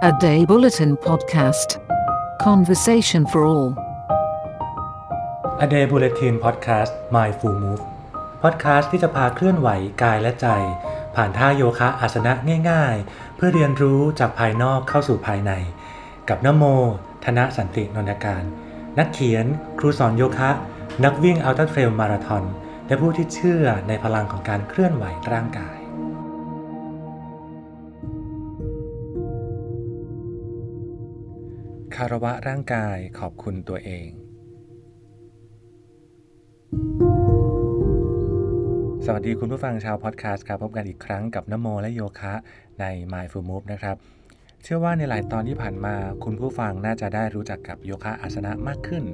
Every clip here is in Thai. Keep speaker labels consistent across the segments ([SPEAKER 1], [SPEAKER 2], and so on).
[SPEAKER 1] A Day Bulletin Podcast. Conversation for all.
[SPEAKER 2] A Day Bulletin Podcast My Full Move Podcast ที่จะพาเคลื่อนไหวกายและใจ ผ่านท่าโยคะอาสนะง่ายๆ เพื่อเรียนรู้จากภายนอกเข้าสู่ภายใน กับนโม ธนสันตินนทการ นักเขียน ครูสอนโยคะ นักวิ่งอัลตร้าเทรลมาราธอนและผู้ที่เชื่อในพลังของการเคลื่อนไหวร่างกาย คารวะร่างกายขอบคุณตัวเอง สวัสดีคุณผู้ฟังชาวพอดแคสต์ครับ พบกันอีกครั้งกับนโมและโยคะใน Mindful Move นะครับ เชื่อว่าในหลายตอนที่ผ่านมาคุณผู้ฟังน่าจะได้รู้จักกับโยคะอาสนะมากขึ้น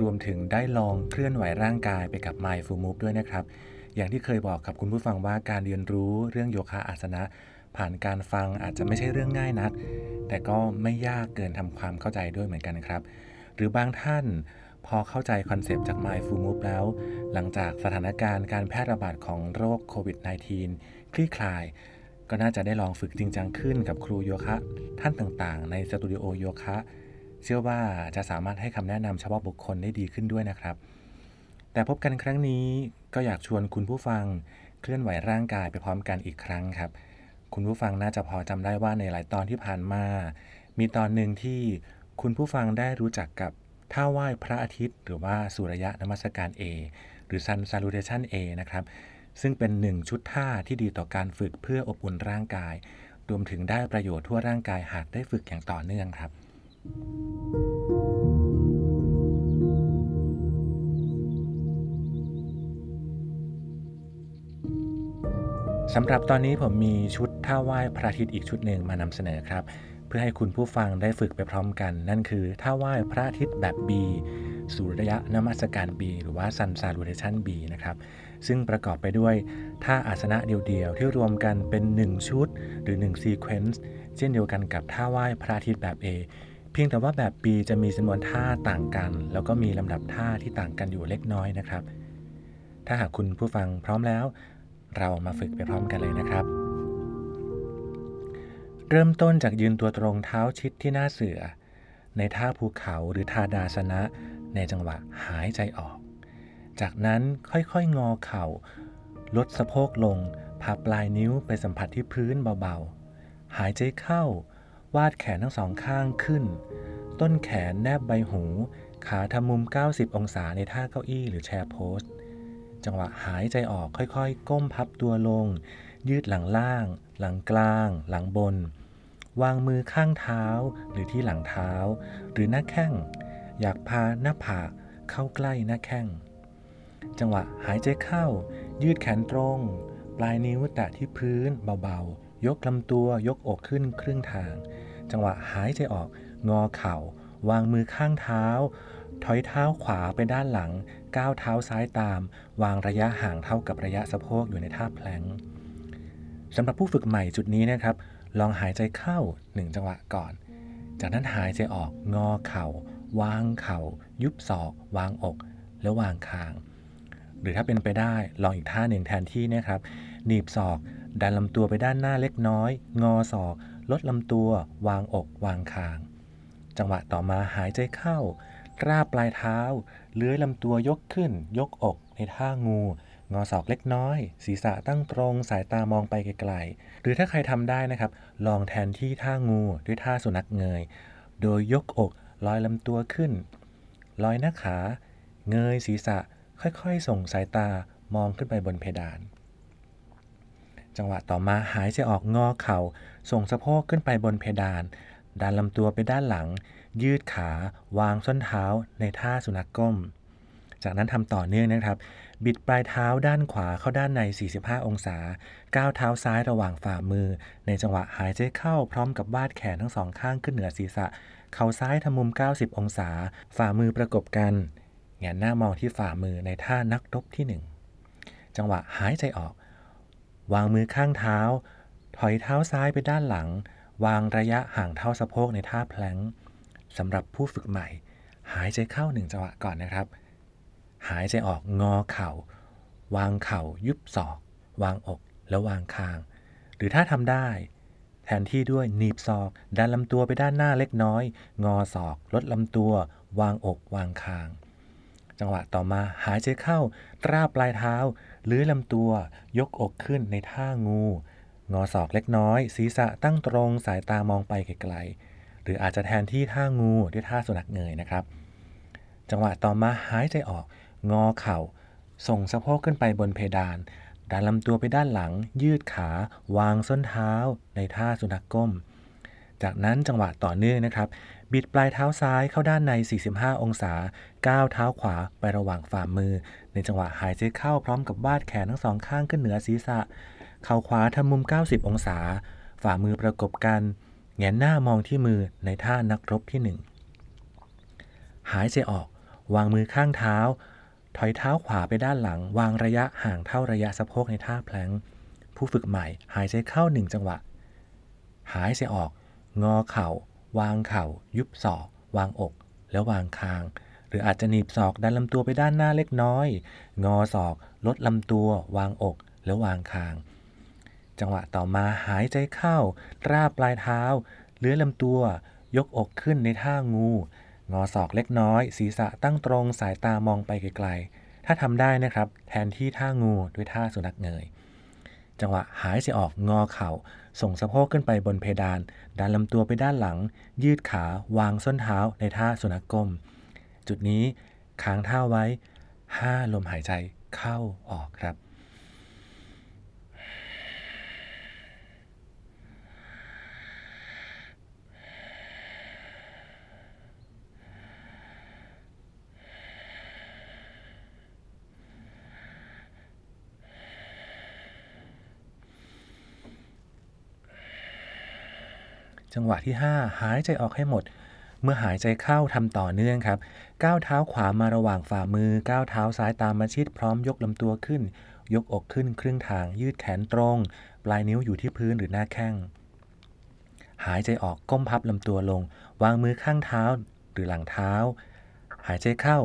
[SPEAKER 2] รวมถึงได้ลองเคลื่อนไหวร่างกายไปกับ Mindful Move ด้วยนะครับ อย่างที่เคยบอกกับคุณผู้ฟังว่าการเรียนรู้เรื่องโยคะอาสนะ ผ่านการฟังอาจจะไม่ใช่เรื่องง่ายนัก แต่ก็ไม่ยากเกินทำความเข้าใจด้วยเหมือนกันครับ หรือบางท่านพอเข้าใจคอนเซปต์จาก Mindful Move แล้ว หลังจากสถานการณ์การแพร่ระบาดของโรคโควิด -19 คลี่คลาย ก็น่าจะได้ลองฝึกจริงจังขึ้นกับครูโยคะ ท่านต่างๆ ในสตูดิโอโยคะ เชื่อว่าจะสามารถให้คำแนะนำเฉพาะบุคคลได้ดีขึ้นด้วยนะครับ แต่พบกันครั้งนี้ก็อยากชวนคุณผู้ฟังเคลื่อนไหวร่างกายไปพร้อมกันอีกครั้งครับ คุณผู้ฟังน่าจะพอจำได้ว่าในหลายตอนที่ผ่านมา มีตอนหนึ่งที่คุณผู้ฟังได้รู้จักกับท่าไหว้พระอาทิตย์ หรือว่าสุริยะนมัสการ A หรือ Sun Salutation A นะครับ ซึ่งเป็นหนึ่งชุดท่าที่ดีต่อการฝึกเพื่ออบอุ่นร่างกาย รวมถึงได้ประโยชน์ทั่วร่างกายหากได้ฝึกอย่างต่อเนื่องครับ สำหรับตอนนี้ผมมีชุดท่าไหว้พระอาทิตย์อีกชุดหนึ่งมานำเสนอครับ เพื่อให้คุณผู้ฟังได้ฝึกไปพร้อมกัน นั่นคือท่าไหว้พระอาทิตย์แบบ B สุริยะนมัสการ B หรือว่า Sun Salutation B นะครับซึ่งประกอบไปด้วยท่าอาสนะเดียวๆ ที่รวมกันเป็น 1 ชุด หรือ1 Sequence เช่นเดียวกันกับท่าไหว้พระอาทิตย์แบบ A เพียงแต่ว่าแบบ B จะมีจำนวนท่าต่างกัน แล้วก็มีลำดับท่าที่ต่างกันอยู่เล็กน้อยนะครับ ถ้าหากคุณผู้ฟังพร้อมแล้ว เรามาฝึกไปพร้อมกันเลยนะครับ เริ่มต้นจากยืนตัวตรงเท้าชิดที่หน้าเสือ ในท่าภูเขาหรือทาดาสนะ ในจังหวะหายใจออก จากนั้นค่อยๆงอเข่า ลดสะโพกลงพาปลายนิ้วไปสัมผัสที่พื้นเบาๆ หายใจเข้าวาดแขนทั้งสองข้างขึ้น ต้นแขนแนบใบหู ขาทำมุม 90 องศาในท่าเก้าอี้หรือแชร์โพสต์ จังหวะหายใจออกค่อยๆ ก้มพับตัวลง ยืดหลังล่าง หลังกลาง หลังบน วางมือข้างเท้าหรือที่หลังเท้า หรือหน้าแข้ง อยากพาหน้าผากเข้าใกล้หน้าแข้ง จังหวะหายใจเข้า ยืดแขนตรง ปลายนิ้วแตะที่พื้นเบาๆ ยกลำตัวยกอกขึ้นครึ่งทาง จังหวะหายใจออกงอเข่า วางมือข้างเท้า ถอยเท้าขวาไปด้านหลัง ก้าวเท้าซ้ายตาม วางระยะห่างเท่ากับระยะสะโพกอยู่ในท่าแพลงสำหรับผู้ฝึกใหม่จุดนี้นะครับ ลองหายใจเข้า1จังหวะก่อน จากนั้นหายใจออกงอเข่า วางเข่า ยุบศอก วางอก แล้ววางคาง หรือถ้าเป็นไปได้ลองอีกท่าหนึ่งแทนที่นะครับ หนีบศอกดันลำตัวไปด้านหน้าเล็กน้อย งอศอก ลดลำตัว วางอก วางคาง จังหวะต่อมาหายใจเข้า ราบปลายเท้า เลื้อยลำตัวยกขึ้น ยกอกในท่างู งอศอกเล็กน้อย ศีรษะตั้งตรง สายตามองไปไกลๆ หรือถ้าใครทำได้นะครับ ลองแทนที่ท่างูด้วยท่าสุนัขเงย โดยยกอกลอยลำตัวขึ้น ลอยหน้าขา เงยศีรษะค่อยๆ ส่งสายตามองขึ้นไปบนเพดาน จังหวะต่อมาหายใจออกงอเข่า ส่งสะโพกขึ้นไปบนเพดาน ดันลำตัวไปด้านหลัง ยืดขาวางส้นเท้าในท่าสุนัขกก้ม จากนั้นทำต่อเนื่องนะครับ บิดปลายเท้าด้านขวาเข้าด้านใน 45 องศา ก้าวเท้าซ้ายระหว่างฝ่ามือ ในจังหวะหายใจเข้าพร้อมกับวาดแขนทั้งสองข้างขึ้นเหนือศีรษะ เข่าซ้ายทำมุม 90 องศา ฝ่ามือประกบกันแงนหน้ามองที่ฝ่ามือในท่านักรบที่ 1 จังหวะหายใจออก วางมือข้างเท้า ถอยเท้าซ้ายไปด้านหลัง วางระยะห่างเท่าสะโพกในท่าแพลง สำหรับผู้ฝึกใหม่ หายใจเข้าหนึ่งจังหวะก่อนนะครับ หายใจออกงอเข่า วางเข่ายุบศอก วางอกแล้ววางคาง หรือถ้าทำได้ แทนที่ด้วยหนีบศอก ดันลำตัวไปด้านหน้าเล็กน้อย งอศอก ลดลำตัว วางอกวางคาง จังหวะต่อมาหายใจเข้า ตราปลายเท้าเลื้อยลำตัว ยกอกขึ้นในท่างู งอศอกเล็กน้อย ศีรษะตั้งตรงสายตามองไปไกลๆ หรืออาจจะแทนที่ท่างูด้วยท่าสุนัขเงยนะครับ จังหวะต่อมาหายใจออก งอเข่า ส่งสะโพกขึ้นไปบนเพดาน ดันลำตัวไปด้านหลัง ยืดขา วางส้นเท้า ในท่าสุนัขก้ม จากนั้นจังหวะต่อเนื่องนะครับ บิดปลายเท้าซ้ายเข้าด้านใน 45 องศา ก้าวเท้าขวาไประหว่างฝ่ามือ ในจังหวะหายใจเข้าพร้อมกับวาดแขนทั้งสองข้างขึ้นเหนือศีรษะ เข่าขวาทำมุม 90 องศา ฝ่ามือประกบกัน แงนหน้ามองที่มือในท่านักรบที่หนึ่ง หายใจออก วางมือข้างเท้า ถอยเท้าขวาไปด้านหลัง วางระยะห่างเท่าระยะสะโพกในท่าแพลงผู้ฝึกใหม่ หายใจเข้าหนึ่งจังหวะ หายใจออก งอเข่า วางเข่า ยุบศอก วางอก แล้ววางคาง หรืออาจจะหนีบศอกดันลำตัวไปด้านหน้าเล็กน้อย งอศอก ลดลำตัว วางอก แล้ววางคาง จังหวะต่อมาหายใจเข้า ราบปลายเท้า เลื้อยลำตัว ยกอกขึ้นในท่างู งอศอกเล็กน้อย ศีรษะตั้งตรงสายตามองไปไกลๆ ถ้าทำได้นะครับ แทนที่ท่างูด้วยท่าสุนัขเงย จังหวะหายใจออกงอเข่า ส่งสะโพกขึ้นไปบนเพดาน ดันลำตัวไปด้านหลัง ยืดขาวางส้นเท้าในท่าสุนัขก้ม จุดนี้ค้างท่าไว้ 5 ลมหายใจเข้าออกครับ จังหวะที่ 5 หายใจออกให้หมด เมื่อหายใจเข้าทำต่อเนื่องครับ ก้าวเท้าขวามาระหว่างฝ่ามือ ก้าวเท้าซ้ายตามมาชิดพร้อมยกลำตัวขึ้น ยกอกขึ้นครึ่งทางยืดแขนตรง ปลายนิ้วอยู่ที่พื้นหรือหน้าแข้ง หายใจออกก้มพับลำตัวลง วางมือข้างเท้าหรือหลังเท้า หายใจเข้า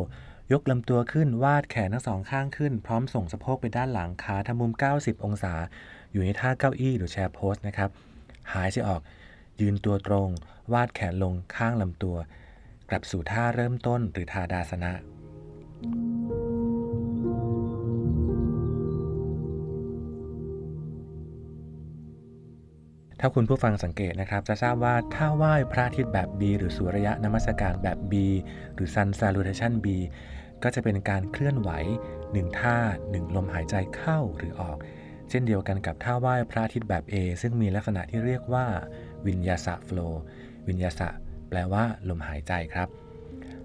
[SPEAKER 2] ยกลำตัวขึ้นวาดแขนทั้งสองข้างขึ้น พร้อมส่งสะโพกไปด้านหลังขาทำมุม 90 องศา อยู่ในท่าเก้าอี้หรือแชร์โพสนะครับ หายใจออก ยืนตัวตรง วาดแขนลงข้างลำตัว กลับสู่ท่าเริ่มต้นหรือทาดาสนะ ถ้าคุณผู้ฟังสังเกตนะครับ จะทราบว่าท่าไหว้พระอาทิตย์แบบ B หรือสุริยะนมัสการแบบ B หรือ Sun Salutation B ก็จะเป็นการเคลื่อนไหว1ท่า1ลมหายใจเข้าหรือออก เช่นเดียวกันกับท่าไหว้พระอาทิตย์แบบ A ซึ่งมีลักษณะที่เรียกว่า วิญญาสะโฟลวิญญาสะแปลว่าลมหายใจครับ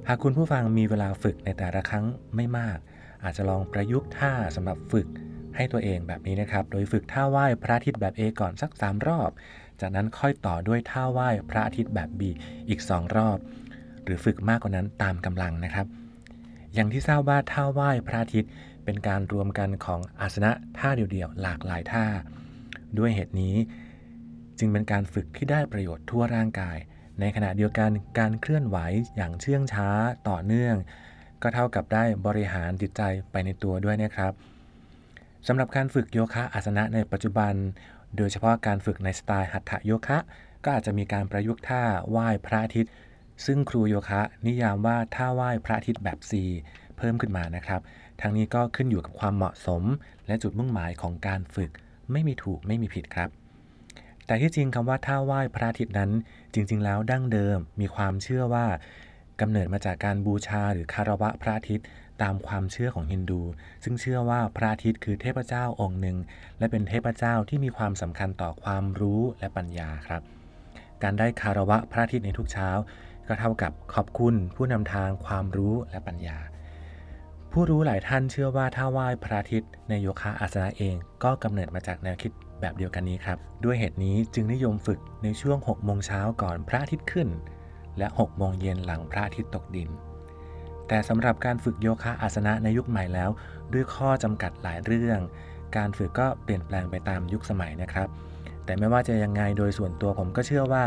[SPEAKER 2] หากคุณผู้ฟังมีเวลาฝึกในแต่ละครั้งไม่มาก อาจจะลองประยุกต์ท่าสำหรับฝึกให้ตัวเองแบบนี้นะครับ โดยฝึกท่าไหว้พระอาทิตย์แบบ A ก่อนสัก 3 รอบ จากนั้นค่อยต่อด้วยท่าไหว้พระอาทิตย์แบบ B อีก 2 รอบ หรือฝึกมากกว่านั้นตามกำลังนะครับ อย่างที่ทราบว่าท่าไหว้พระอาทิตย์เป็นการรวมกันของอาสนะท่าเดียวๆหลากหลายท่า ด้วยเหตุนี้ จึงเป็นการฝึกที่ได้ประโยชน์ทั่วร่างกาย ในขณะเดียวกันการเคลื่อนไหวอย่างเชื่องช้าต่อเนื่อง ก็เท่ากับได้บริหารจิตใจไปในตัวด้วยนะครับสำหรับการฝึกโยคะอาสนะในปัจจุบัน โดยเฉพาะการฝึกในสไตล์หัตถโยคะ ก็อาจจะมีการประยุกต์ท่าไหว้พระอาทิตย์ ซึ่งครูโยคะนิยามว่าท่าไหว้พระอาทิตย์แบบ C เพิ่มขึ้นมานะครับ ทั้งนี้ก็ขึ้นอยู่กับความเหมาะสม และจุดมุ่งหมายของการฝึกไม่มีถูกไม่มีผิดครับ แต่ที่จริงคำว่าท่าไหว้พระอาทิตย์นั้น จริง ๆ แล้วดั้งเดิมมีความเชื่อว่ากำเนิดมาจากการบูชาหรือคารวะพระอาทิตย์ตามความเชื่อของฮินดู ซึ่งเชื่อว่าพระอาทิตย์คือเทพเจ้าองค์หนึ่ง และเป็นเทพเจ้าที่มีความสำคัญต่อความรู้และปัญญาครับ การได้คารวะพระอาทิตย์ในทุกเช้า ก็เท่ากับขอบคุณผู้นำทางความรู้และปัญญา ผู้รู้หลายท่านเชื่อว่าถ้าไหว้พระอาทิตย์ในโยคะอาสนะเองก็กำเนิดมาจากแนวคิด แบบเดียวกันนี้ครับ ด้วยเหตุนี้จึงนิยมฝึกในช่วง6โมงเช้าก่อนพระอาทิตย์ขึ้น และ6โมงเย็นหลังพระอาทิตย์ตกดิน แต่สำหรับการฝึกโยคะอาสนะในยุคใหม่แล้ว ด้วยข้อจำกัดหลายเรื่อง การฝึกก็เปลี่ยนแปลงไปตามยุคสมัยนะครับ แต่ไม่ว่าจะยังไงโดยส่วนตัวผมก็เชื่อว่า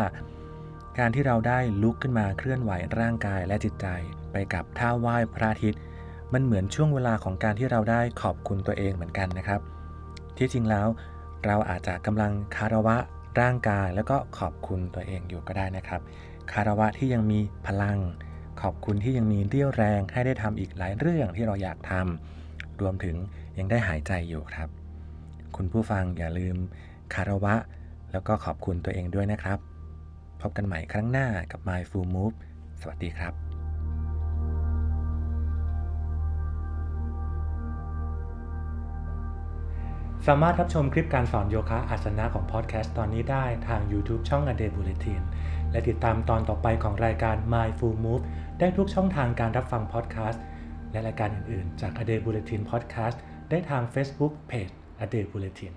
[SPEAKER 2] การที่เราได้ลุกขึ้นมาเคลื่อนไหวร่างกายและจิตใจ ไปกับท่าไหว้พระอาทิตย์ มันเหมือนช่วงเวลาของการที่เราได้ขอบคุณตัวเองเหมือนกันนะครับ ที่จริงแล้ว เราอาจจะกำลังคารวะร่างกายแล้วก็ขอบคุณตัวเองอยู่ก็ได้นะครับ คารวะที่ยังมีพลัง ขอบคุณที่ยังมีเรี่ยวแรงให้ได้ทำอีกหลายเรื่องที่เราอยากทำรวมถึงยังได้หายใจอยู่ครับ คุณผู้ฟังอย่าลืมคารวะ แล้วก็ขอบคุณตัวเองด้วยนะครับ พบกันใหม่ครั้งหน้ากับ My Full Move สวัสดีครับ สามารถรับชมคลิปการสอนโยคะอาสนะของพอดแคสต์ตอนนี้ได้ทาง YouTube ช่อง A Day Bulletin และติดตามตอนต่อไปของรายการ My Full Move ได้ทุกช่องทางการรับฟังพอดแคสต์และรายการอื่นๆ จาก A Day Bulletin Podcast ได้ทาง Facebook Page A Day Bulletin